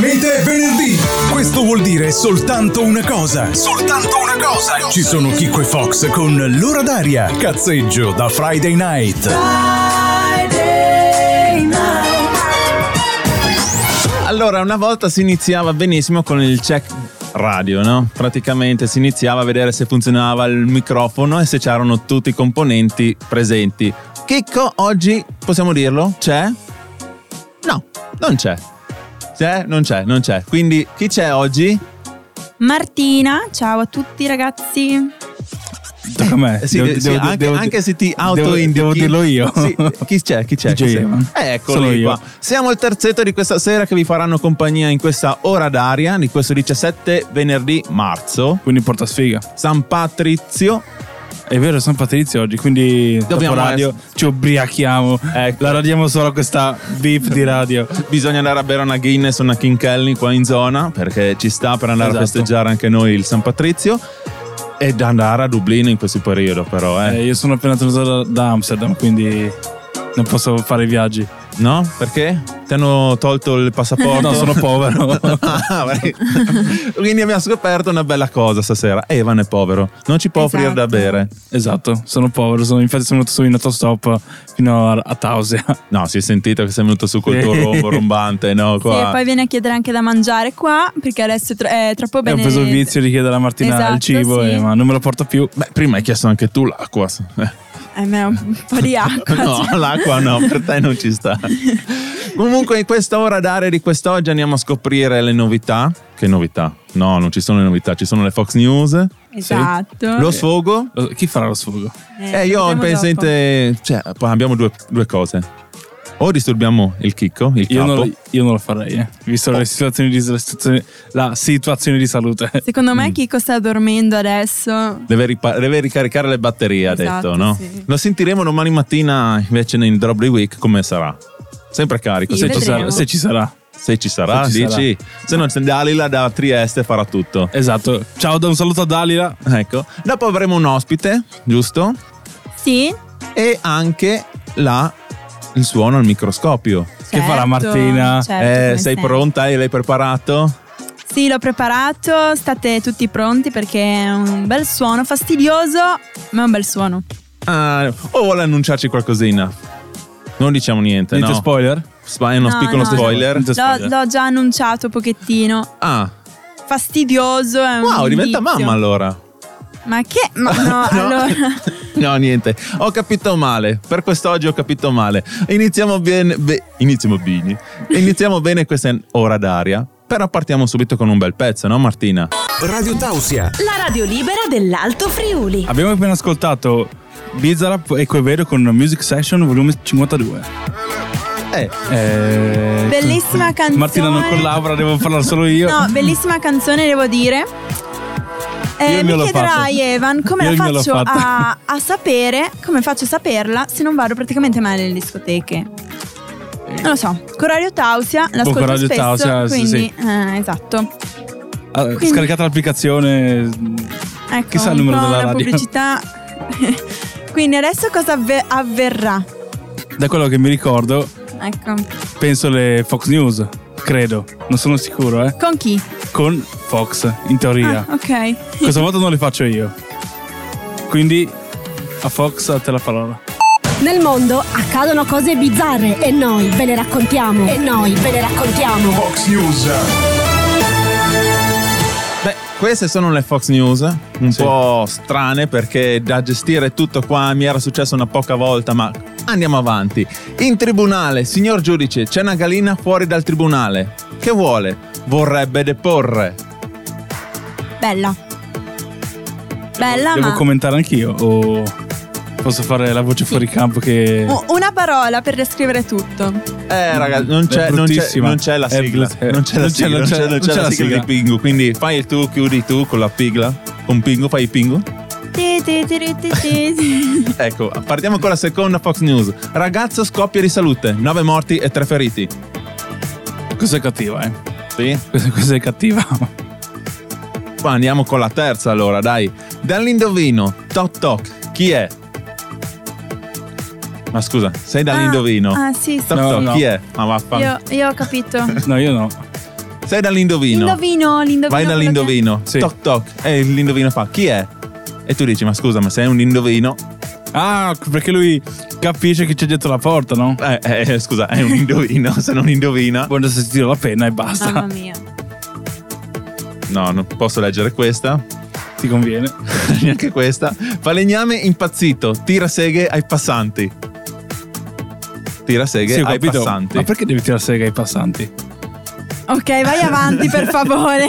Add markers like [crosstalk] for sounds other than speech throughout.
Finalmente è venerdì! Questo vuol dire soltanto una cosa. Soltanto una cosa. Ci sono Kiko e Fox con l'ora d'aria. Cazzeggio da Friday night. Friday night. Allora, una volta si iniziava benissimo con il check radio, no? Praticamente si iniziava a vedere se funzionava il microfono e se c'erano tutti i componenti presenti. Chicco, oggi possiamo dirlo? C'è? No, non c'è. C'è? Non c'è, non c'è. Quindi chi c'è oggi? Martina, ciao a tutti ragazzi. Tocca a me. Sì, Devo- sì, devo- anche, devo- anche se ti auto-indichi. Devo dirlo io. Sì, chi c'è? Chi c'è? Chi. Eh, Eccoli qua. Siamo il terzetto di questa sera che vi faranno compagnia in questa ora d'aria di questo 17 venerdì marzo. Quindi porta sfiga. San Patrizio. È vero, è San Patrizio oggi, quindi Dobbiamo dopo radio essere- ci ubriachiamo. Ecco. La radiamo solo questa beep di radio. Bisogna andare a bere una Guinness o una King Kelly qua in zona perché ci sta per andare a Esatto. festeggiare anche noi il San Patrizio. E da andare a Dublino in questo periodo, però, eh. Eh, io sono appena tornato da, da Amsterdam, quindi non posso fare i viaggi. No? Perché? Ti hanno tolto il passaporto? No, sono povero. [laughs] Ah. Quindi abbiamo scoperto una bella cosa stasera. Evan è povero, non ci può offrire da Esatto. bere. esatto, sono povero. Sono, infatti sono venuto su in autostop fino a, a Tausia. No, si è sentito che sei venuto su col tuo Sì. rombo rombante, no? Sì, Qua. e poi viene a chiedere anche da mangiare qua, perché adesso è, tro- è troppo E ho bene. preso il vizio di chiedere a Martina Esatto, il cibo, sì. eh, ma non me lo porta più. Beh, prima hai chiesto anche tu l'acqua. Eh. Eh, ma un [laughs] po' di acqua. No, cioè. l'acqua no, per te non ci sta. [laughs] Comunque in questa ora d'aria di quest'oggi andiamo a scoprire le novità. Che novità? No, non ci sono le novità, ci sono le Fox News, Esatto. lo sfogo. Chi farà lo sfogo? Eh, io ho in vedremo presente, cioè, poi abbiamo due, due cose. O disturbiamo il chicco, il Io capo. non, io non lo farei, eh. visto le situazioni di, la situazione, la situazione di salute. Secondo Mm. me Kiko sta dormendo adesso. Deve, ripa- deve ricaricare le batterie, ha Esatto, detto, no? sì. Lo sentiremo domani mattina invece nel Drop the Week come sarà. Sempre carico, Sì, se, ci, sarà, se ci sarà. se ci sarà, Se ci dici? Se no, Dalila da Trieste farà tutto. Esatto. Ciao, da un saluto a Dalila. Ecco. Dopo avremo un ospite, giusto? Sì? E anche la, il suono al microscopio. Che farà Martina? certo, eh, sei sempre. pronta e l'hai preparato? Sì, l'ho preparato, state tutti pronti perché è un bel suono, fastidioso, ma è un bel suono. Ah, o vuole annunciarci qualcosina? Non diciamo niente, Niente no? spoiler? Spa- è uno No, piccolo no, spoiler. L'ho, spoiler. l'ho già annunciato un pochettino. Ah, Fastidioso è un wow, diventa indizio. mamma allora. Ma che? Ma [laughs] no, No. allora. [laughs] No, niente, ho capito male. Per quest'oggi ho capito male. Iniziamo bene. be- iniziamo bene. Iniziamo [laughs] bene questa ora d'aria. Però partiamo subito con un bel pezzo, no, Martina? Radio Tausia. La radio libera dell'Alto Friuli. Abbiamo appena ascoltato Bizarrap e Quevedo con Music Session volume 52. Eh, Eh, Bellissima canzone. Martina non collabora, devo parlare solo io. No, bellissima canzone, devo dire. Eh, mi chiederai, fatto. Evan, come Io la faccio a, a sapere, come faccio a saperla se non vado praticamente mai nelle discoteche? Non lo so, con Radio Tausia l'ascolto con Radio spesso, Tausia, sì, quindi eh, esatto. Ah, quindi- Scaricate l'applicazione. Ecco, Chissà il numero della radio. pubblicità. [laughs] quindi adesso cosa avve- avverrà? Da quello che mi ricordo, Ecco. penso le Fox News. Credo, non sono sicuro, eh. Con chi? Con Fox, in teoria. Ah, ok. Questa volta non le faccio io. Quindi a Fox a te la parola. Nel mondo accadono cose bizzarre e noi ve le raccontiamo. E noi ve le raccontiamo. Fox News. Queste sono le Fox News, un Sì. po' strane perché da gestire tutto qua mi era successo una poca volta, ma andiamo avanti. In tribunale, signor giudice, c'è una gallina fuori dal tribunale. Che vuole? Vorrebbe deporre. Bella. Bella, Devo ma commentare anch'io o posso fare la voce fuori campo che... Una parola per descrivere tutto. Eh, ragazzi, non c'è, non c'è- bruttissima. non c'è la sigla. Non c'è la non c'è- sigla, non c'è- non c'è la sigla di Pingu. Quindi fai il tu, chiudi tu con la pigla. Con Pingu, fai il Pingu. [laughs] Ecco, partiamo con la seconda Fox News. Ragazzo scoppia di salute, 9 morti e 3 feriti. Questa è cattiva, eh. Sì? Questa, questa è cattiva. Poi andiamo con la terza allora, dai. Dall'indovino, toc toc, chi è? Ma scusa, sei dall'indovino. Ah, ah, sì, sì. Toc No, no. chi è? Ma vaffanculo. Io, io ho capito. No, io no. Sei dall'indovino. Indovino, l'indovino. Vai dall'indovino. Sì. Toc toc. E l'indovino fa chi è? E tu dici, ma scusa, ma sei un indovino? Ah, perché lui capisce che c'è dietro la porta, no? Eh, eh, scusa, è un indovino. [laughs] Se non indovina. Quando si tira la penna e che- basta. Mamma mia. No, non posso leggere questa. Ti conviene. [laughs] Neanche questa. Falegname impazzito. Tira seghe ai passanti. Tira seghe Sì, ho ai capito. passanti. Ma perché devi tirare sega ai passanti? Ok, vai avanti per [laughs] favore.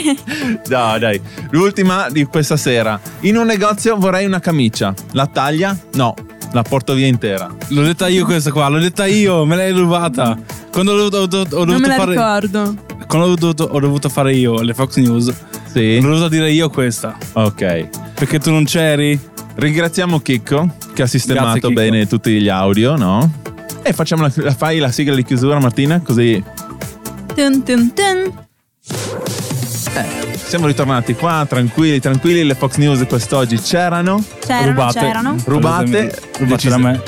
No, dai. L'ultima di questa sera. In un negozio vorrei una camicia. La taglia? No. La porto via intera. L'ho detta io questa qua, l'ho detta io, me l'hai rubata. Quando ho dovuto, ho dovuto- ho Non me la fare. ricordo. Quando ho dovuto, ho dovuto fare io le Fox News, Sì. ho dovuto dire io questa. Ok. Perché tu non c'eri? Ringraziamo Chicco che ha sistemato Grazie, Chicco. bene tutti gli audio, no? E facciamo la, la- fai la sigla di chiusura, Martina, così Tun, tun, tun. siamo ritornati qua, tranquilli, tranquilli. Le Fox News quest'oggi c'erano, C'erano, rubate. c'erano. rubate, Rubate decis- da me.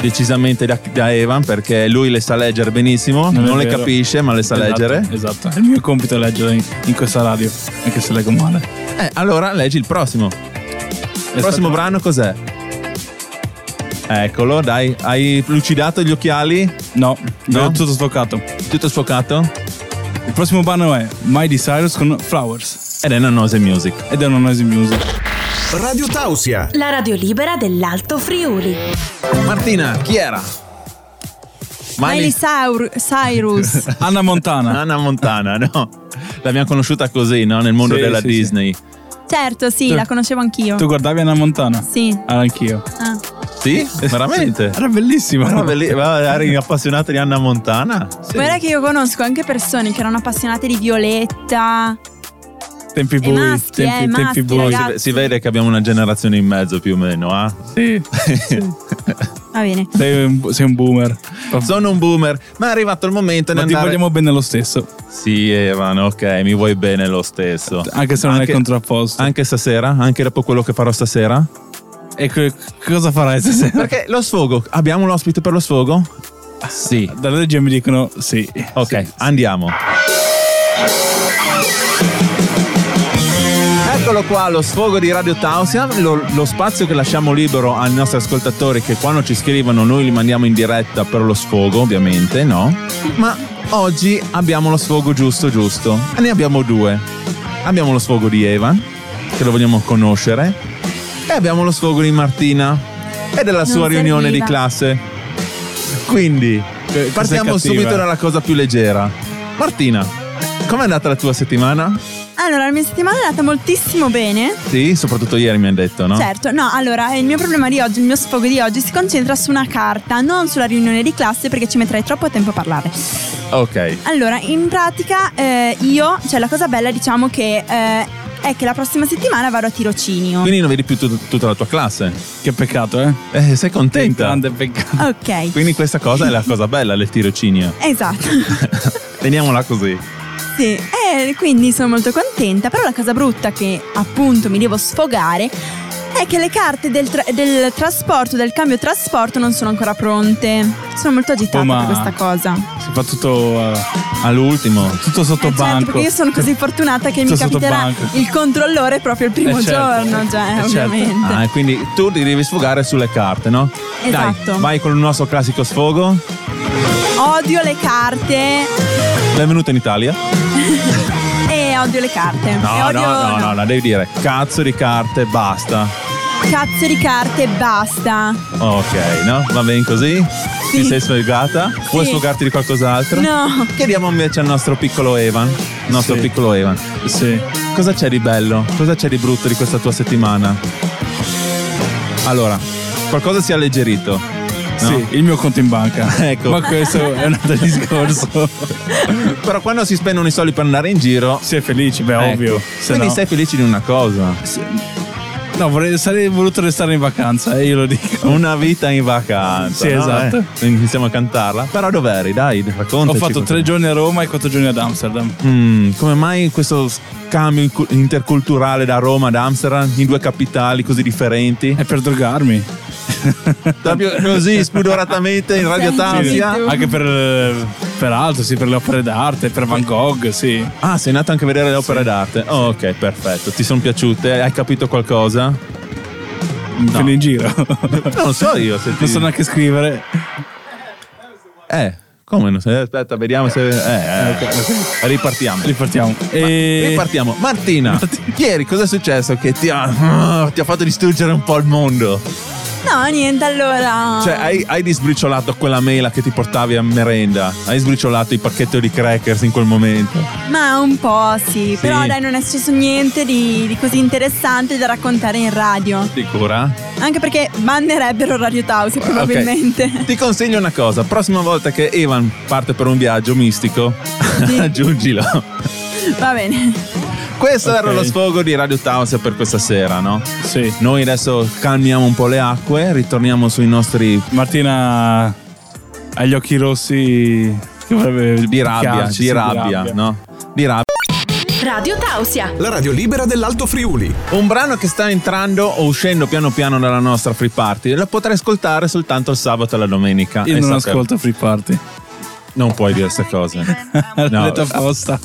decisamente da, da Evan perché lui le sa leggere benissimo, non, è le vero. capisce ma le sa Esatto, leggere. Esatto, è il mio compito leggere in, in questa radio, anche se leggo male. Eh, allora leggi il prossimo. Il prossimo brano cos'è? Eccolo, dai, hai lucidato gli occhiali? No, No? no? tutto sfocato. Tutto sfocato? Il prossimo brano è Miley Cyrus con Flowers Ed è una Nose Music. ed è una noisy music. Radio Tausia. La radio libera dell'Alto Friuli. Martina, chi era? Miley Saur- Cyrus. [laughs] Anna Montana. Anna Montana, no? L'abbiamo conosciuta così, no? Nel mondo Sì, della sì, Disney. certo, sì, Tu- la conoscevo anch'io. Tu guardavi Anna Montana? Sì. Ah, anch'io. Ah. Sì? Veramente? Era bellissima. Era belli- ma eri appassionata di Anna Montana? Sì. Guarda che io conosco anche persone che erano appassionate di Violetta. Tempi bui, maschi, eh, tempi, maschi, tempi bui. Si, si vede che abbiamo una generazione in mezzo più o meno, ah? Sì. [laughs] Va bene. Sei un, sei un boomer. Sono un boomer, ma è arrivato il momento di Ma ti andare... vogliamo bene lo stesso. Sì, Evan, ok, mi vuoi bene lo stesso. Anche se non Anche- è contrapposto. Anche stasera? Anche dopo quello che farò stasera? E che- cosa farai stasera? Perché lo sfogo, abbiamo l'ospite per lo sfogo? Sì. Dalle regie mi dicono sì. Ok, andiamo. Eccolo qua, lo sfogo di Radio Tausia, lo, lo spazio che lasciamo libero ai nostri ascoltatori che quando ci scrivono noi li mandiamo in diretta per lo sfogo, ovviamente, no? Ma oggi abbiamo lo sfogo giusto giusto e ne abbiamo due. Abbiamo lo sfogo di Evan, che lo vogliamo conoscere, e abbiamo lo sfogo di Martina e della sua riunione di serviva. classe. Quindi, sei partiamo subito dalla cosa più leggera. Martina, com'è andata la tua settimana? Allora, la mia settimana è andata moltissimo bene. Sì, soprattutto ieri mi hanno detto, no? Certo, no, allora il mio problema di oggi, il mio sfogo di oggi si concentra su una carta, non sulla riunione di classe perché ci metterei troppo tempo a parlare. Ok. Allora, in pratica eh, io, cioè la cosa bella diciamo che eh, è che la prossima settimana vado a tirocinio. Quindi non vedi più tut- tutta la tua classe. Che peccato, eh? Eh, sei contenta? Grande peccato. Ok, Quindi questa cosa è la cosa bella del tirocinio. esatto. [laughs] Teniamola così. Sì, e quindi sono molto contenta, però la cosa brutta che appunto mi devo sfogare è che le carte del, tra- del trasporto, del cambio trasporto non sono ancora pronte. Sono molto agitata Oh, per questa cosa. Si fa tutto, eh, All'ultimo. tutto sotto Eh, certo, banco. perché io sono così fortunata che mi Tutto sotto capiterà il controllore proprio il primo Eh, certo. giorno, cioè, Eh, certo. ovviamente. Ah, e quindi tu ti devi sfogare sulle carte, no? Esatto. Dai, vai con il nostro classico sfogo. Odio le carte Benvenuto in Italia. [laughs] e odio le carte. No, odio, no, no, no, no, devi dire cazzo di carte, basta. Cazzo di carte, basta. Ok, no? Va bene così? Ti Sì. sei sfogata? Vuoi Sì. sfogarti di qualcos'altro? No. Chiediamo invece al nostro piccolo Evan. Il nostro Sì. piccolo Evan. Sì. Cosa c'è di bello? Cosa c'è di brutto di questa tua settimana? Allora, qualcosa si è alleggerito. no? Sì, il mio conto in banca. [laughs] Ecco. Ma questo è un altro discorso. [laughs] Però quando si spendono i soldi per andare in giro. Si è felici, beh, ecco, ovvio. Quindi no- sei felice di una cosa. No, vorrei, sarei voluto restare in vacanza, e io lo dico. Una vita in vacanza. Sì, no? esatto. Eh, iniziamo a cantarla. Però dov'eri? Dai, raccontaci. Ho fatto tre giorni a Roma e quattro giorni ad Amsterdam. Mm, come mai questo scambio incu- interculturale da Roma ad Amsterdam in due capitali così differenti? È per drogarmi. Proprio così spudoratamente in Radio tu. Anche per, Peraltro, sì, per le opere d'arte, per Van Gogh, sì. Ah, sei nato anche a vedere le opere d'arte? Oh, ok, perfetto. Ti sono piaciute? Hai capito qualcosa? Fino in giro. [laughs] Non lo so io se ti... Non so neanche scrivere. Eh, come non sei? Aspetta, vediamo se... Eh, eh. [laughs] Ripartiamo. Ripartiamo. E... Ripartiamo. Martina, ieri cosa è successo che ti ha, [laughs] ti ha fatto distruggere un po' il mondo? No, niente, allora. Cioè, hai, hai disbriciolato quella mela che ti portavi a merenda? Hai sbriciolato i pacchetti di crackers in quel momento? Ma un po' sì, però dai, non è successo niente di, di così interessante da raccontare in radio. Sicura? Anche perché bannerebbero Radio Tausi probabilmente. Ok. Ti consiglio una cosa: prossima volta che Evan parte per un viaggio mistico, Sì. [laughs] aggiungilo. Va bene. Questo Ok. era lo sfogo di Radio Tausia per questa sera, no? Sì. Noi adesso calmiamo un po' le acque, ritorniamo sui nostri Martina ha gli occhi rossi che vorrebbe di rabbia, di rabbia, no? Di rabbia. Radio Tausia. La radio libera dell'Alto Friuli. Un brano che sta entrando o uscendo piano piano dalla nostra free party, lo potrai ascoltare soltanto il sabato e la domenica. Io E non saper- ascolto Free Party. Non puoi dire queste cose. L'ho [laughs] No. detto apposta.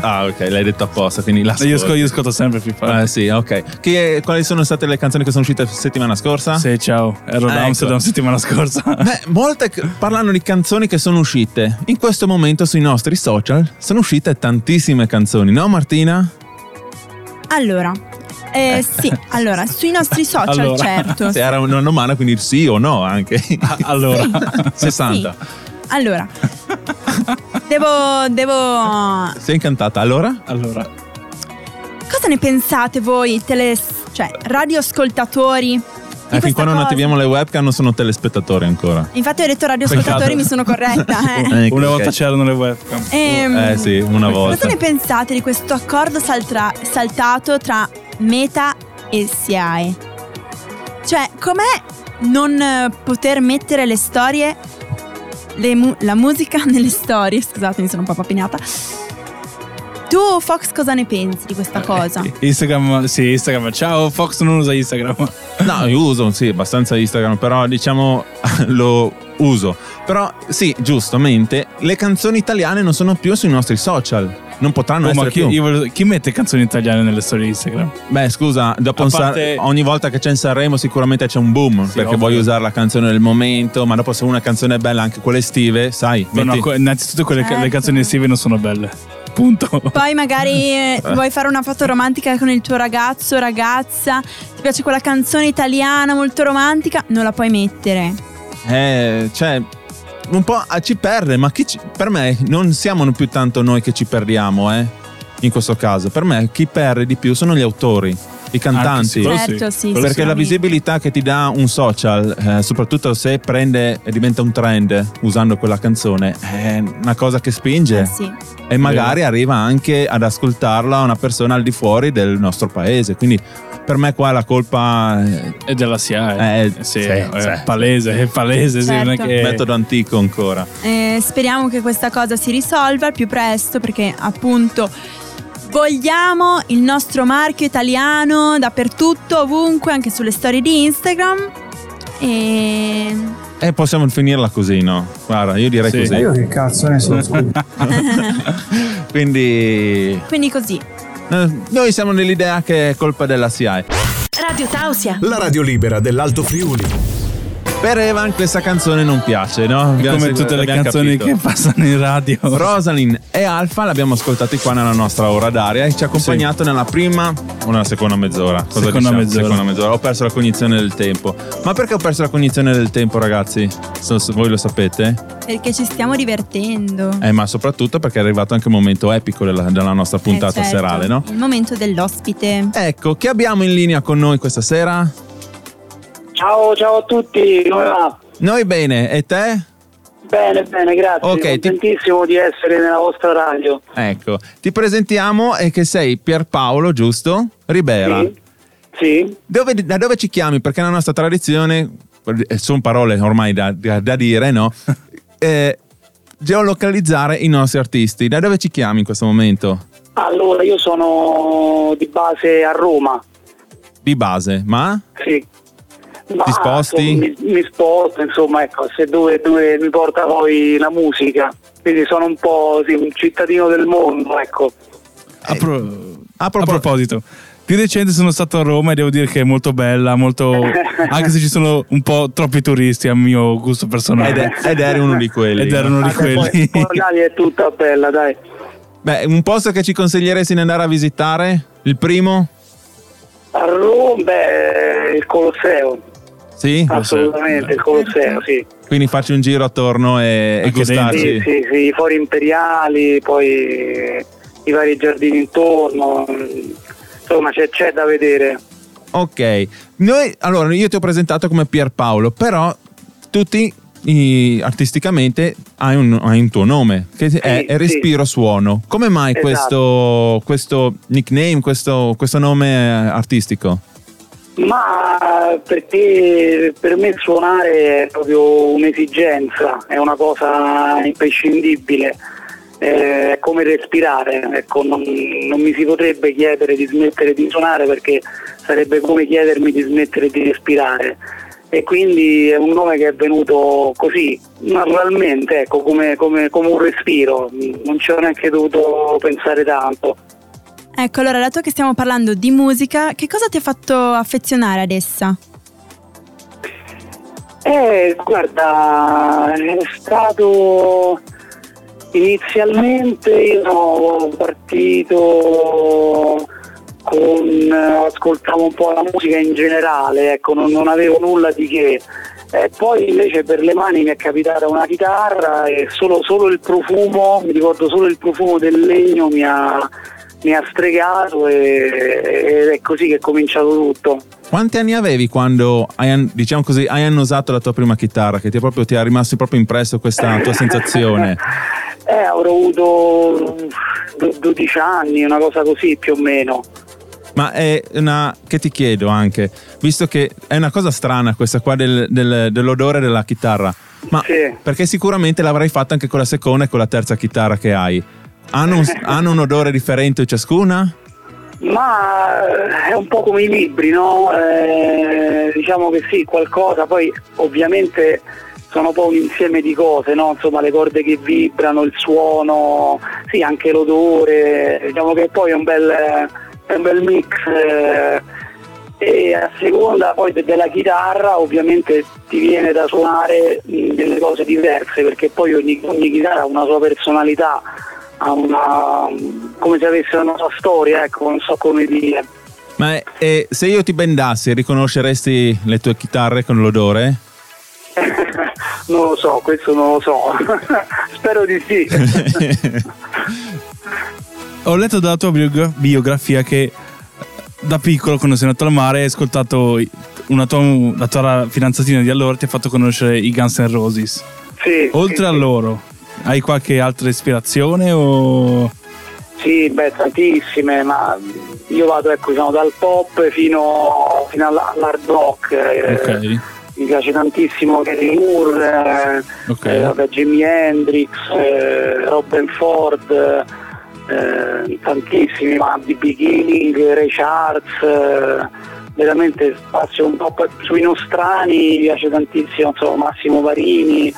Ah, ok, l'hai detto apposta, quindi la Io ascolto, io ascolto sempre Party. Eh sì, ok. Che- quali sono state le canzoni che sono uscite settimana scorsa? Sì, ciao. Ero ad Ecco. Amsterdam settimana scorsa. Beh, molte parlano di canzoni che sono uscite. In questo momento sui nostri social sono uscite tantissime canzoni, no Martina? Allora. Eh, sì, [laughs] allora, sui nostri social, Allora. certo. Se era una domanda, quindi sì o no anche. allora. [laughs] 60. Allora, devo, devo. Sei incantata? Allora? allora. Cosa ne pensate voi, tele, cioè, radioascoltatori? di Eh, fin questa quando non cosa? attiviamo le webcam non sono telespettatori ancora. Infatti ho detto radioascoltatori, Peccato. mi sono corretta. [laughs] Eh. Ecco, Una ok. volta c'erano le webcam. Ehm, Eh sì, una volta. Cosa ne pensate di questo accordo saltra- saltato tra Meta e SIAE? Cioè, com'è non eh, poter mettere le storie, mu- la musica [laughs] nelle storie? Scusate, mi sono un po' papinata. Tu, Fox, cosa ne pensi di questa cosa? Instagram, sì, Instagram. Ciao, Fox non usa Instagram. [laughs] No, io uso sì, abbastanza Instagram, però diciamo [laughs] lo uso. Però sì, giustamente, le canzoni italiane non sono più sui nostri social. Non potranno Oh, essere chi, più. io voglio- chi mette canzoni italiane nelle storie Instagram? Beh, scusa, dopo un San- parte- ogni volta che c'è in Sanremo sicuramente c'è un boom perché ovvio. vuoi usare la canzone del momento, ma dopo se una canzone è bella, anche quelle estive, sai, No, no, metti- que- innanzitutto quelle Certo. le canzoni estive non sono belle. Punto. Poi magari [laughs] eh, vuoi fare una foto romantica con il tuo ragazzo, ragazza, ti piace quella canzone italiana molto romantica, non la puoi mettere. Eh, cioè, un po' ah, ci perde, ma chi ci- per me non siamo più tanto noi che ci perdiamo, eh. In questo caso, per me chi perde di più sono gli autori, i cantanti. Quello certo, sì. Perché la visibilità che ti dà un social, eh, soprattutto se prende e diventa un trend usando quella canzone, è una cosa che spinge. Eh sì. E magari arriva anche ad ascoltarla una persona al di fuori del nostro paese. Quindi per me qua la colpa è È della SIAE. Eh, sì, sì, è sì. palese, è palese. sì, non è Certo. che... metodo antico ancora. Eh, speriamo che questa cosa si risolva al più presto perché appunto vogliamo il nostro marchio italiano dappertutto, ovunque, anche sulle storie di Instagram. E E possiamo finirla così, no? Guarda, io direi Sì. così. Ma io che cazzo ne so. [laughs] Quindi quindi così. eh, noi siamo nell'idea che è colpa della SIAE. Radio Tausia. La radio libera dell'Alto Friuli. Per Evan questa canzone non piace, no? Abbiamo- Come tutte le canzoni capito. che passano in radio. Rosalind e Alfa l'abbiamo ascoltati qua nella nostra ora d'aria e ci ha accompagnato nella prima o nella seconda mezz'ora. Cosa Seconda diciamo? mezz'ora. Seconda mezz'ora. Ho perso la cognizione del tempo. Ma perché ho perso la cognizione del tempo, ragazzi? So- so- voi lo sapete? Perché ci stiamo divertendo. Eh, ma soprattutto perché è arrivato anche un momento epico della, della nostra puntata Eh, certo, serale, no? Il momento dell'ospite. Ecco, chi abbiamo in linea con noi questa sera? Ciao, ciao a tutti, come va? Noi bene, e te? Bene, bene, grazie. Ok, ti- Contentissimo di essere nella vostra radio. Ecco, ti presentiamo e che sei Pierpaolo, giusto? Ribera. Sì. Sì. Dove- da dove ci chiami? Perché la nostra tradizione, eh, sono parole ormai da, da- da dire, no? [laughs] Eh, geolocalizzare i nostri artisti. Da dove ci chiami in questo momento? Allora, io sono di base a Roma. Di base, ma? Sì. Ma, Ti sposti? insomma, Mi, mi sposto, insomma, ecco, se dove, dove mi porta poi la musica. Quindi sono un po' sì, un cittadino del mondo, ecco. A, pro- a a propos- proposito, di recente sono stato a Roma e devo dire che è molto bella, molto... [laughs] anche se ci sono un po' troppi turisti a mio gusto personale. Ed, è- ed eri uno di quelli. Ed erano di Ah, poi- quelli. [laughs] Poi l'Italia è tutta bella, dai. Beh, un posto che ci consiglieresti di andare a visitare? Il primo? A Roma, beh, il Colosseo. Sì? Assolutamente, il Colosseo, sì. Quindi facci un giro attorno e, e gustarci. Sì, sì, sì, i fori imperiali, poi i vari giardini intorno. Insomma, c'è, c'è da vedere. Ok, noi allora io ti ho presentato come Pierpaolo, però tutti i- artisticamente hai un, hai un tuo nome che è, è sì. Respiro Suono. Come mai Esatto. questo, questo nickname, questo, questo nome artistico? Ma perché per me suonare è proprio un'esigenza, è una cosa imprescindibile, eh, è come respirare, ecco, non, non mi si potrebbe chiedere di smettere di suonare perché sarebbe come chiedermi di smettere di respirare e quindi è un nome che è venuto così, naturalmente, ecco, come, come- come un respiro, non ci ho neanche dovuto pensare tanto. Ecco, allora, dato che stiamo parlando di musica, che cosa ti ha fatto affezionare ad essa? Eh, guarda, è stato inizialmente io partito con ascoltavo un po' la musica in generale, ecco, non, non avevo nulla di che. E poi invece per le mani mi è capitata una chitarra e solo, solo il profumo, mi ricordo solo il profumo del legno mi ha, mi ha stregato e- ed è così che è cominciato tutto. Quanti anni avevi quando hai, diciamo così, hai annusato la tua prima chitarra? Che ti, è proprio, ti è rimasto proprio impresso questa tua sensazione? [laughs] Eh, avrò avuto do- 12 anni, una cosa così più o meno. Ma è una che ti chiedo anche, visto che è una cosa strana questa qua del- del- dell'odore della chitarra, ma Sì. perché sicuramente l'avrai fatto anche con la seconda e con la terza chitarra che hai. Hanno un, hanno un odore differente ciascuna? Ma eh, è un po' come i libri, no? Eh, diciamo che sì, qualcosa, poi ovviamente sono un po' un insieme di cose, no? Insomma, le corde che vibrano, il suono, sì, anche l'odore, diciamo che poi è un bel, è un bel mix. eh, e a seconda poi de- della chitarra ovviamente ti viene da suonare delle cose diverse perché poi ogni, ogni chitarra ha una sua personalità, ha una, come se avesse una sua storia, ecco, non so come dire. Ma è- e se io ti bendassi, riconosceresti le tue chitarre con l'odore? [laughs] non lo so, questo non lo so, [laughs] spero di sì. [laughs] Ho letto dalla tua biogra- biografia che da piccolo, quando sei andato al mare, hai ascoltato tua, la tua fidanzatina di allora ti ha fatto conoscere i Guns N' Roses. Sì, Oltre sì, a loro, hai qualche altra ispirazione o... Sì, beh, tantissime, ma io vado ecco, diciamo, dal pop fino, fino all- all'hard rock. eh, Ok, Mi piace tantissimo Gary Moore, eh, ok. eh, vabbè, Jimi Hendrix, eh, Robin Ford, eh, tantissimi, ma B.B. King, Ray Charles, veramente spazio un po' sui nostrani, mi piace tantissimo insomma, Massimo Varini,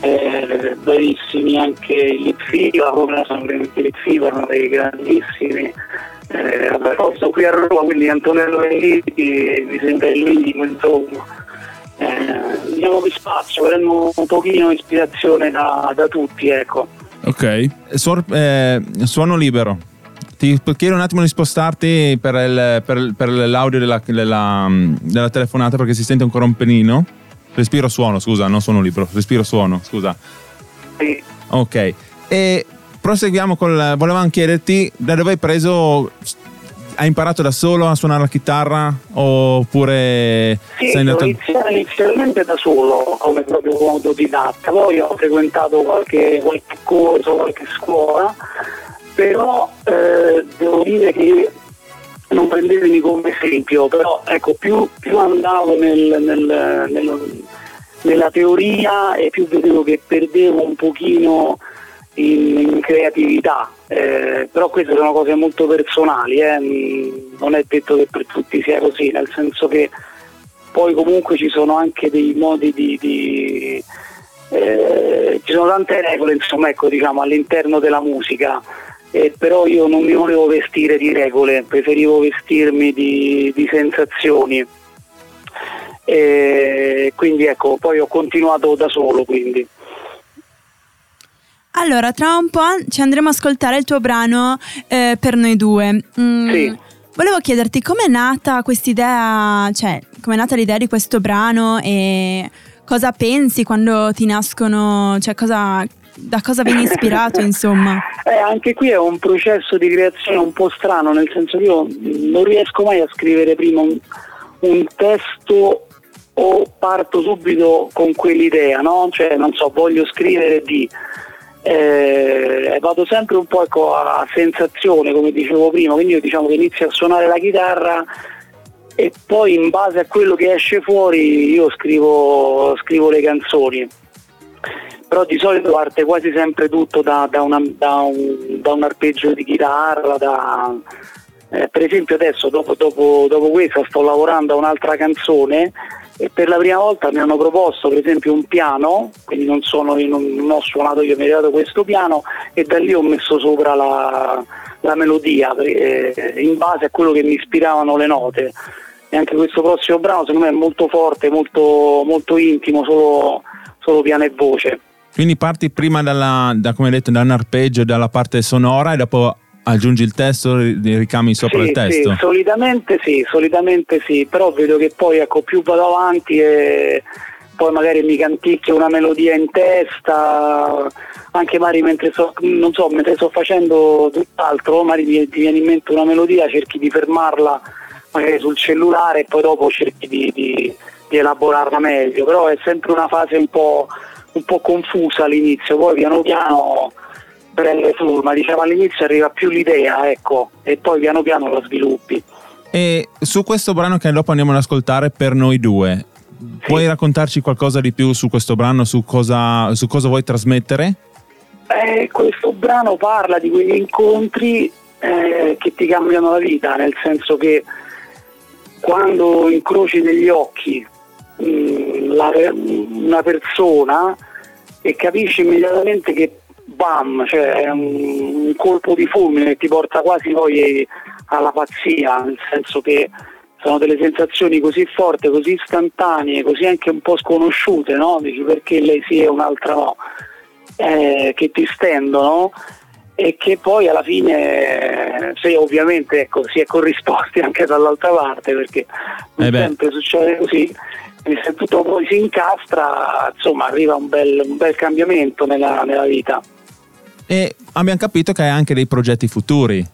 eh, anche i Lip Fever, come sono veramente i Lip Fever, uno dei grandissimi. Eh, vabbè, poi sto qui a Roma, quindi Antonello Venditti mi sembra il minimo, insomma. Eh, diciamo che spazio, prendo un pochino ispirazione da, da tutti, ecco. Ok. Suor- eh, suono libero. Ti chiedo un attimo di spostarti per, il- per- per l'audio della, della- della telefonata perché si sente ancora un pelino. Respiro suono, scusa, non suono libero. Respiro suono, scusa. Sì. Ok. E proseguiamo con... Volevamo chiederti da dove hai preso... Hai imparato da solo a suonare la chitarra oppure Sì, sei andato... inizialmente da solo, come proprio autodidatta, poi ho frequentato qualche, qualche corso, qualche scuola, però eh, devo dire che non prendetemi come esempio, però ecco, più, più andavo nel- nel- nel- nella teoria e più vedevo che perdevo un pochino in, in creatività, Eh, però queste sono cose molto personali, eh, mm, non è detto che per tutti sia così, nel senso che poi comunque ci sono anche dei modi di... di eh, ci sono tante regole insomma ecco diciamo all'interno della musica eh, però io non mi volevo vestire di regole preferivo vestirmi di, di sensazioni e quindi ecco poi ho continuato da solo quindi Allora, tra un po' ci andremo a ascoltare il tuo brano eh, per noi due. Mm, Sì. Volevo chiederti com'è nata quest'idea, cioè com'è nata l'idea di questo brano e cosa pensi quando ti nascono, cioè cosa, da cosa vieni ispirato [laughs] insomma. Eh, anche qui è un processo di creazione un po' strano, nel senso che io non riesco mai a scrivere prima un, un testo o parto subito con quell'idea, no? Cioè, non so, voglio scrivere di... eh, vado sempre un po' ecco, a sensazione, come dicevo prima, quindi io diciamo che inizio a suonare la chitarra e poi in base a quello che esce fuori io scrivo, scrivo le canzoni però di solito parte quasi sempre tutto da, da una- da un, da un arpeggio di chitarra, eh, per esempio adesso dopo, dopo- dopo questa sto lavorando a un'altra canzone e per la prima volta mi hanno proposto per esempio un piano, quindi non, sono, non, ho suonato io, mi è arrivato questo piano e da lì ho messo sopra la, la melodia eh, in base a quello che mi ispiravano le note. E anche questo prossimo brano secondo me è molto forte, molto, molto intimo, solo, solo piano e voce. Quindi parti prima dalla, da, come detto, da un arpeggio, dalla parte sonora e dopo aggiungi il testo, ri- ricami sopra Sì, il testo. Sì, solitamente sì, solitamente sì, però vedo che poi ecco, più vado avanti e poi magari mi canticchio una melodia in testa, anche magari mentre sto, non so, mentre sto facendo tutt'altro, magari ti, ti viene in mente una melodia, cerchi di fermarla magari sul cellulare e poi dopo cerchi di, di- di elaborarla meglio, però è sempre una fase un po', un po' confusa all'inizio, poi piano piano prende forma, diciamo all'inizio arriva più l'idea, ecco, e poi piano piano la sviluppi. E su questo brano che dopo andiamo ad ascoltare per noi due, puoi raccontarci qualcosa di più su questo brano, su cosa, su cosa vuoi trasmettere? Eh, questo brano parla di quegli incontri eh, che ti cambiano la vita, nel senso che quando incroci negli occhi mh, la- una persona e capisci immediatamente che bam, cioè è un, un colpo di fulmine che ti porta quasi poi alla pazzia, nel senso che sono delle sensazioni così forti, così istantanee, così anche un po' sconosciute, no? Dici perché lei sì e un'altra no, eh, che ti stendono e che poi alla fine, se ovviamente ecco, si è corrisposti [laughs] anche dall'altra parte, perché non Eh sempre succede così, se tutto poi si incastra, insomma arriva un bel, un bel cambiamento nella, nella vita. E abbiamo capito che hai anche dei progetti futuri.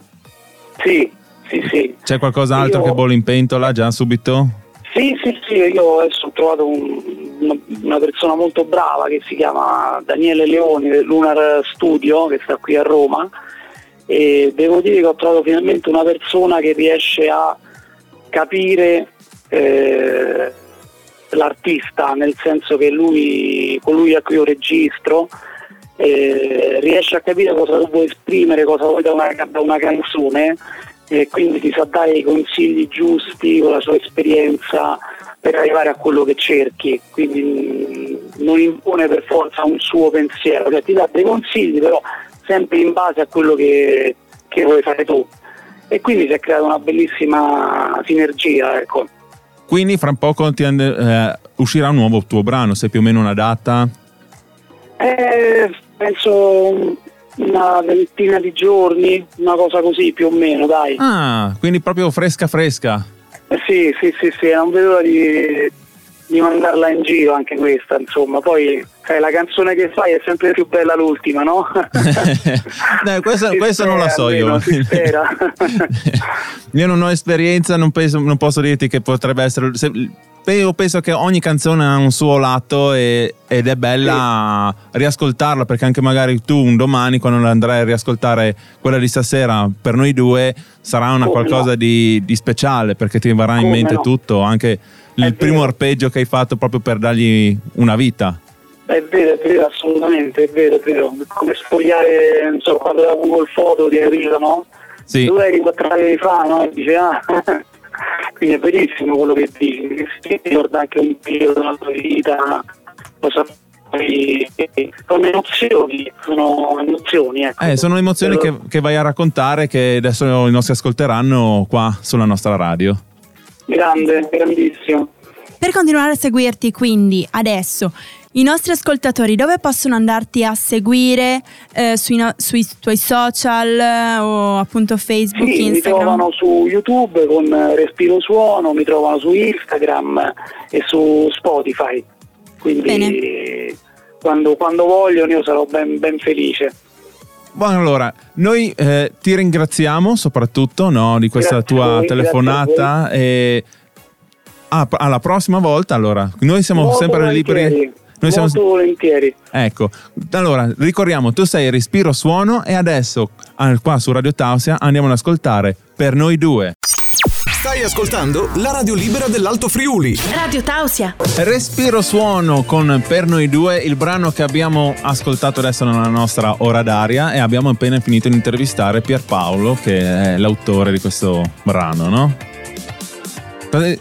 Sì, sì, sì. C'è qualcos'altro Io- che bolle in pentola già subito? Sì, sì, sì, io adesso ho trovato un- una, persona molto brava che si chiama Daniele Leoni del Lunar Studio che sta qui a Roma e devo dire che ho trovato finalmente una persona che riesce a capire eh, l'artista, nel senso che lui, colui a cui io registro, eh, riesce a capire cosa vuoi esprimere, cosa vuoi da una, da una canzone e quindi ti sa dare i consigli giusti con la sua esperienza per arrivare a quello che cerchi, quindi mh, non impone per forza un suo pensiero, cioè ti dà dei consigli però sempre in base a quello che, che vuoi fare tu. E quindi si è creata una bellissima sinergia, ecco. Quindi fra poco ti eh, uscirà un nuovo tuo brano, sai più o meno una data? Eh, penso una ventina di giorni, una cosa così più o meno, dai. Ah, quindi proprio fresca fresca. Eh, sì, sì, sì, sì, non vedo l'ora di, di mandarla in giro anche questa, insomma. Poi sai, la canzone che fai è sempre più bella l'ultima, no? [laughs] Dai, questo, questo non lo spera, so io. almeno, spera. [laughs] io non ho esperienza, non, penso- non posso dirti che potrebbe essere. se- io penso che ogni canzone ha un suo lato e- ed è bella riascoltarla perché anche magari tu un domani quando andrai a riascoltare quella di stasera per noi due sarà una Come qualcosa no. di, di speciale perché ti verrà in Come mente no. tutto, anche il primo arpeggio che hai fatto proprio per dargli una vita. È vero, è vero, assolutamente, è vero, è vero. Come sfogliare, non so, quando da Google Foto ti arriva, no? Sì. Tu eri quattro anni fa, no? E dice, ah, [laughs] Quindi è verissimo quello che dici, si ricorda anche un periodo della tua vita, cosa sono emozioni, sono emozioni, ecco. Eh, sono emozioni che, che vai a raccontare che adesso i nostri ascolteranno qua sulla nostra radio. Grande, grandissimo. Per continuare a seguirti, quindi adesso i nostri ascoltatori dove possono andarti a seguire eh, sui, no- sui tuoi social eh, o appunto Facebook, Sì, mi Instagram? trovano su YouTube con Respiro Suono, mi trovano su Instagram e su Spotify. Quindi quando, quando vogliono io sarò ben, ben felice. Buon allora, noi eh, ti ringraziamo soprattutto no, di questa Grazie tua voi, telefonata e ah, alla prossima volta allora. Noi siamo Molto sempre volentieri, liberi. Noi siamo, molto volentieri. ecco, allora ricordiamo, tu sei Respiro Suono e adesso qua su Radio Tausia andiamo ad ascoltare per noi due. Stai ascoltando la radio libera dell'Alto Friuli. Radio Tausia. Respiro Suono con Per Noi Due, il brano che abbiamo ascoltato adesso nella nostra ora d'aria e abbiamo appena finito di intervistare Pierpaolo che è l'autore di questo brano, no? Eh,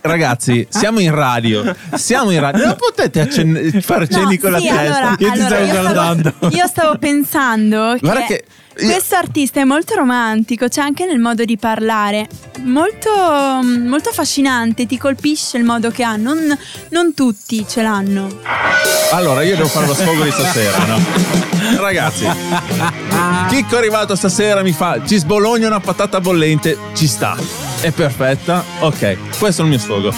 Ragazzi, siamo in radio, siamo in radio, non potete accen- fare cenni No, con la sì, testa. allora, Io ti allora, stavo io guardando. Stavo, io stavo pensando [laughs] Guarda che, che- io- questo artista è molto romantico, c'è anche nel modo di parlare, molto, molto affascinante, ti colpisce il modo che ha, non, non tutti ce l'hanno. Allora, io devo fare lo sfogo di stasera, no? Ragazzi, [laughs] Chicco è arrivato stasera, mi fa, ci sbologna una patata bollente, ci sta. È perfetta, ok, questo è il mio sfogo.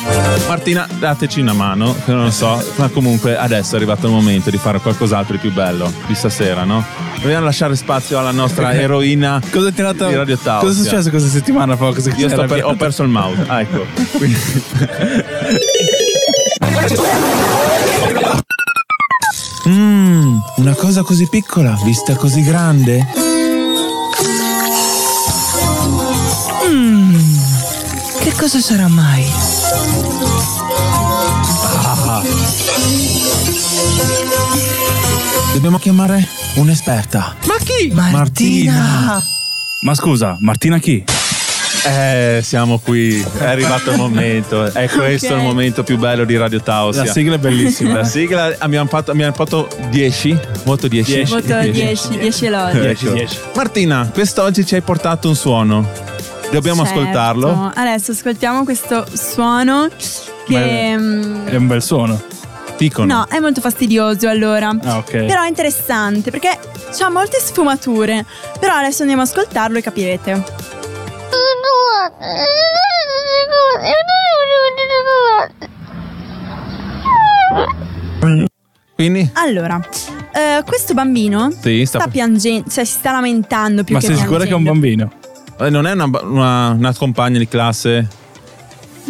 Martina, dateci una mano, che non lo so, ma comunque adesso è arrivato il momento di fare qualcos'altro di più bello di stasera, no? Dobbiamo lasciare spazio alla nostra [laughs] eroina Cosa è andato? di Radio Tausia. Cosa è successo questa settimana Fox? Io per- ho perso il mouse. Ah, ecco. Quindi- [laughs] Mmm, una cosa così piccola, vista così grande. Cosa sarà mai? Dobbiamo chiamare un'esperta. Ma chi? Martina. Ma scusa, Martina chi? Eh, siamo qui. È arrivato il momento. È questo Ok. il momento più bello di Radio Tausia. La sigla è bellissima. La sigla abbiamo fatto, abbiamo fatto 10. Voto 10. Dieci. Voto 10, 10 lodi. 10, 10. Martina, quest'oggi ci hai portato un suono. Dobbiamo Certo. ascoltarlo. Adesso ascoltiamo questo suono che... mm, È un bel suono. Dicono. No, è molto fastidioso allora. Ah, ok. Però è interessante perché ha molte sfumature. Però adesso andiamo ad ascoltarlo e capirete. Quindi? Allora, eh, questo bambino Sì, sta- sta piangendo, cioè si sta lamentando più Ma che sei sicura che è un bambino? Eh, non è una, una- una compagna di classe?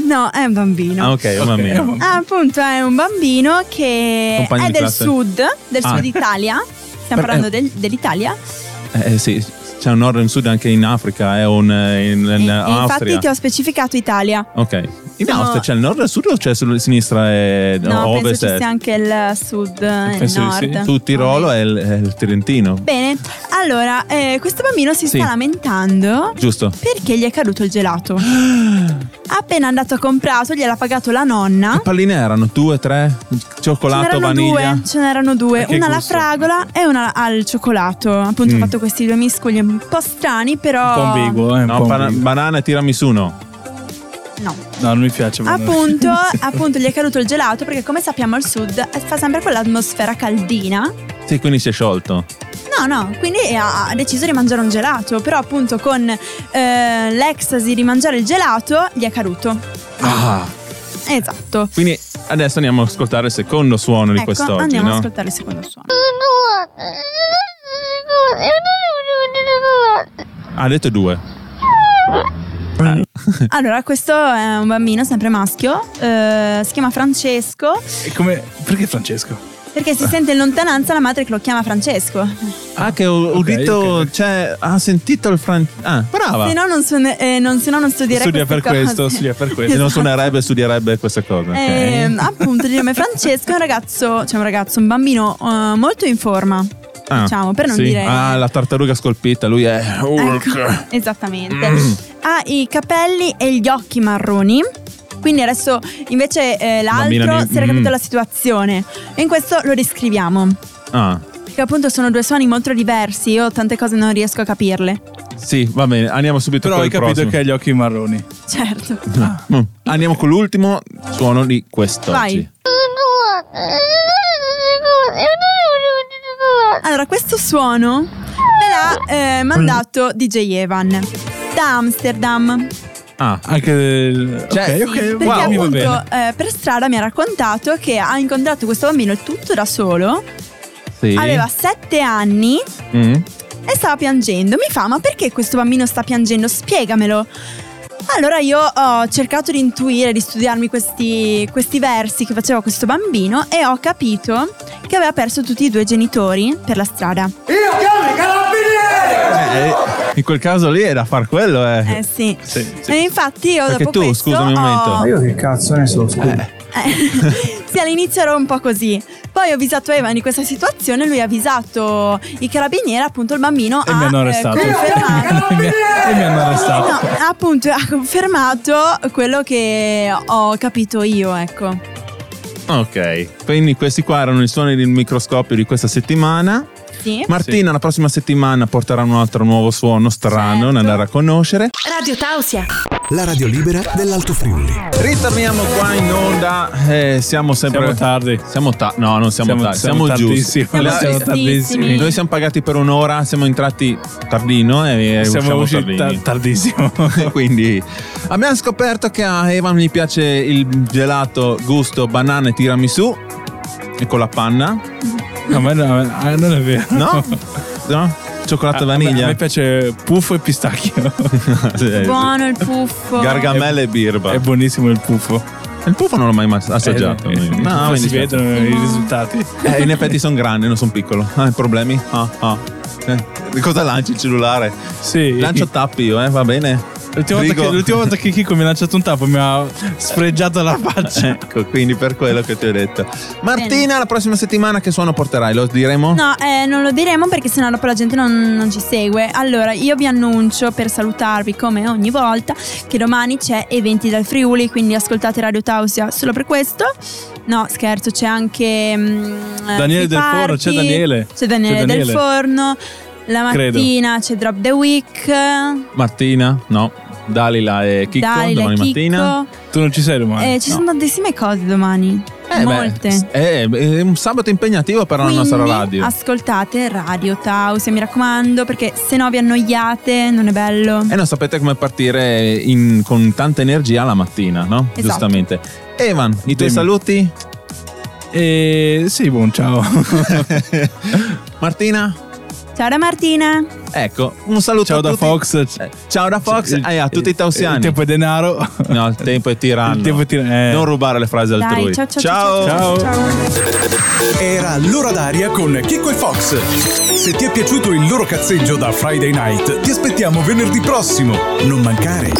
No, è un bambino. Ah, ok, un bambino. Ah, appunto, è un bambino che Compagno è del classe. sud, del Ah. sud Italia. Stiamo Per- parlando eh. del- dell'Italia. Eh, eh, sì, c'è un nord e un sud anche in Africa, è un eh, in, in E- e infatti ti ho specificato Italia. Ok. In Sono- Austria c'è il nord e il sud o c'è sulla sinistra e No, ovest? penso ci e- sia anche il sud e il di nord. sì. Su Tirolo è il, il Trentino. Bene, allora, eh, questo bambino si Sì. sta lamentando Giusto. perché gli è caduto il gelato. [gasps] Appena andato a comprato, gliel'ha pagato la nonna. Che palline erano? Due, tre? Ce Cioccolato, n'erano vaniglia? due, ce n'erano due, una alla gusto? fragola e una al cioccolato. Appunto, Mm. ho fatto questi due miscoli un po' strani, però. Un po' ambiguo, eh? No, po' ambiguo. banana e tiramisù no. No, No, non mi piace. appunto, [laughs] appunto, gli è caduto il gelato perché, come sappiamo, al sud fa sempre quell'atmosfera caldina. Sì, quindi si è sciolto. No, no, quindi ha deciso di mangiare un gelato, però appunto con eh, l'ecstasy di mangiare il gelato gli è caduto. Ah. Esatto. Quindi adesso andiamo ad ascoltare il secondo suono di Ecco, quest'oggi, andiamo ad no? ascoltare il secondo suono. Ha detto due. [laughs] Allora, questo è un bambino sempre maschio, eh, si chiama Francesco, E come... Perché Francesco? perché si sente in lontananza la madre che lo chiama Francesco. Ah, che ho Ok, udito, ok. cioè, ha sentito il fran... Ah, brava. Se no non, suone- eh, non, se no non studierei Studia per queste questo, cose. studia per Se questo. non Esatto. suonerebbe, studierebbe queste cose. ok? Ehm, appunto, di nome Francesco è un ragazzo, cioè un ragazzo, un bambino eh, molto in forma. Ah, diciamo, per non sì. dire... Ah, la tartaruga scolpita, lui è Hulk. Ecco, esattamente. Mm. Ha i capelli e gli occhi marroni. Quindi adesso invece eh, Bambina l'altro mi- si era capito mm. la situazione. E in questo lo descriviamo. Ah, Perché appunto sono due suoni molto diversi. Io tante cose non riesco a capirle. sì, va bene, andiamo subito Però con hai capito prossimo. che ha gli occhi marroni. Certo. Mm. Andiamo con l'ultimo suono di quest'oggi. Vai. Allora, questo suono me l'ha eh, mandato DJ Evan da Amsterdam. Ah, Anche. Cioè, ok, ok, Perché wow, mi va appunto eh, per strada mi ha raccontato che ha incontrato questo bambino tutto da solo, sì. aveva sette anni Mm. e stava piangendo. Mi fa, ma perché questo bambino sta piangendo? Spiegamelo. Allora io ho cercato di intuire, di studiarmi questi, questi versi che faceva questo bambino e ho capito che aveva perso tutti i due genitori per la strada. Eh, in quel caso lì è da far quello, eh. Eh sì. Sì, sì. E infatti io Perché dopo tu, questo scusami un momento. ho- Ma io che cazzo ne so, scusa. Eh, [laughs] sì, all'inizio ero un po' così. Poi ho avvisato Evan di questa situazione, lui ha avvisato i carabinieri, appunto il bambino E ha mi hanno eh, arrestato. confermato. [laughs] E mi- e mi hanno arrestato. No, appunto ha confermato quello che ho capito io, ecco. Ok, quindi questi qua erano i suoni del microscopio di questa settimana. Sì. Martina la prossima settimana porterà un altro nuovo suono strano Certo. da andare a conoscere. Radio Tausia. La radio libera dell'Alto Friuli. Ritorniamo qua in onda. Eh, siamo sempre. Siamo tardi. Siamo ta- no, non siamo, Siamo- tardi, siamo siamo, giusti. Siamo La- Siamo tardissimi. Noi siamo pagati per un'ora, siamo entrati tardino e Siamo usciti ta- tardini. tardissimo. [laughs] Quindi abbiamo scoperto che a Evan gli piace il gelato gusto banana e tiramisù e con la panna, No, ma no, ah, non è vero. no? [laughs] no? Cioccolato Ah, e a me- vaniglia. A me piace puffo e pistacchio. [laughs] Buono il puffo. Gargamella e birba. è buonissimo il puffo. Il puffo non l'ho mai assaggiato. Eh, eh, no, puffo mi si dispiace. vedono i risultati. Eh, in effetti sono grande, non sono piccolo. Ah, problemi? Ah, ah. Eh, cosa lanci il cellulare? Sì. Lancio tappi io, eh, va bene? L'ultima volta, che, l'ultima volta che Kiko mi ha lanciato un tappo mi ha sfregiato la faccia. [laughs] Ecco, quindi per quello che ti ho detto. Martina, la prossima settimana che suono porterai? Lo diremo? No, eh, non lo diremo perché sennò dopo la gente non, non ci segue. Allora, io vi annuncio per salutarvi come ogni volta che domani c'è Eventi dal Friuli, quindi ascoltate Radio Tausia solo per questo. No, scherzo, c'è anche mm, Daniele Free del Forno, c'è Daniele. C'è Daniele, C'è del Daniele. Forno. La Credo. mattina c'è Drop the Week. Martina? No. Dalila e Chicco Dalila, domani Chicco. mattina. Tu non ci sei domani. Eh, ci no. sono tantissime cose domani. Eh, beh, Molte. eh, è un sabato impegnativo per la nostra Quindi radio. Ascoltate Radio Tausia, mi raccomando, perché se no vi annoiate, non è bello. E non sapete come partire in- con tanta energia la mattina, no? Esatto. Giustamente. Evan, i tuoi Dimmi. saluti? E sì, buon ciao. [laughs] [laughs] Martina? Ciao da Martina. Ecco, un saluto ciao a da tutti. Fox. Eh, Ciao da Fox e a tutti i tausiani. Il tempo è denaro. No, il tempo è tiranno. Il tempo è tiranno, eh. Non rubare le frasi altrui. Dai, ciao ciao ciao. Ciao. ciao, ciao. Era l'ora d'aria con Chicco e Fox. Se ti è piaciuto il loro cazzeggio da Friday Night, ti aspettiamo venerdì prossimo. Non mancare.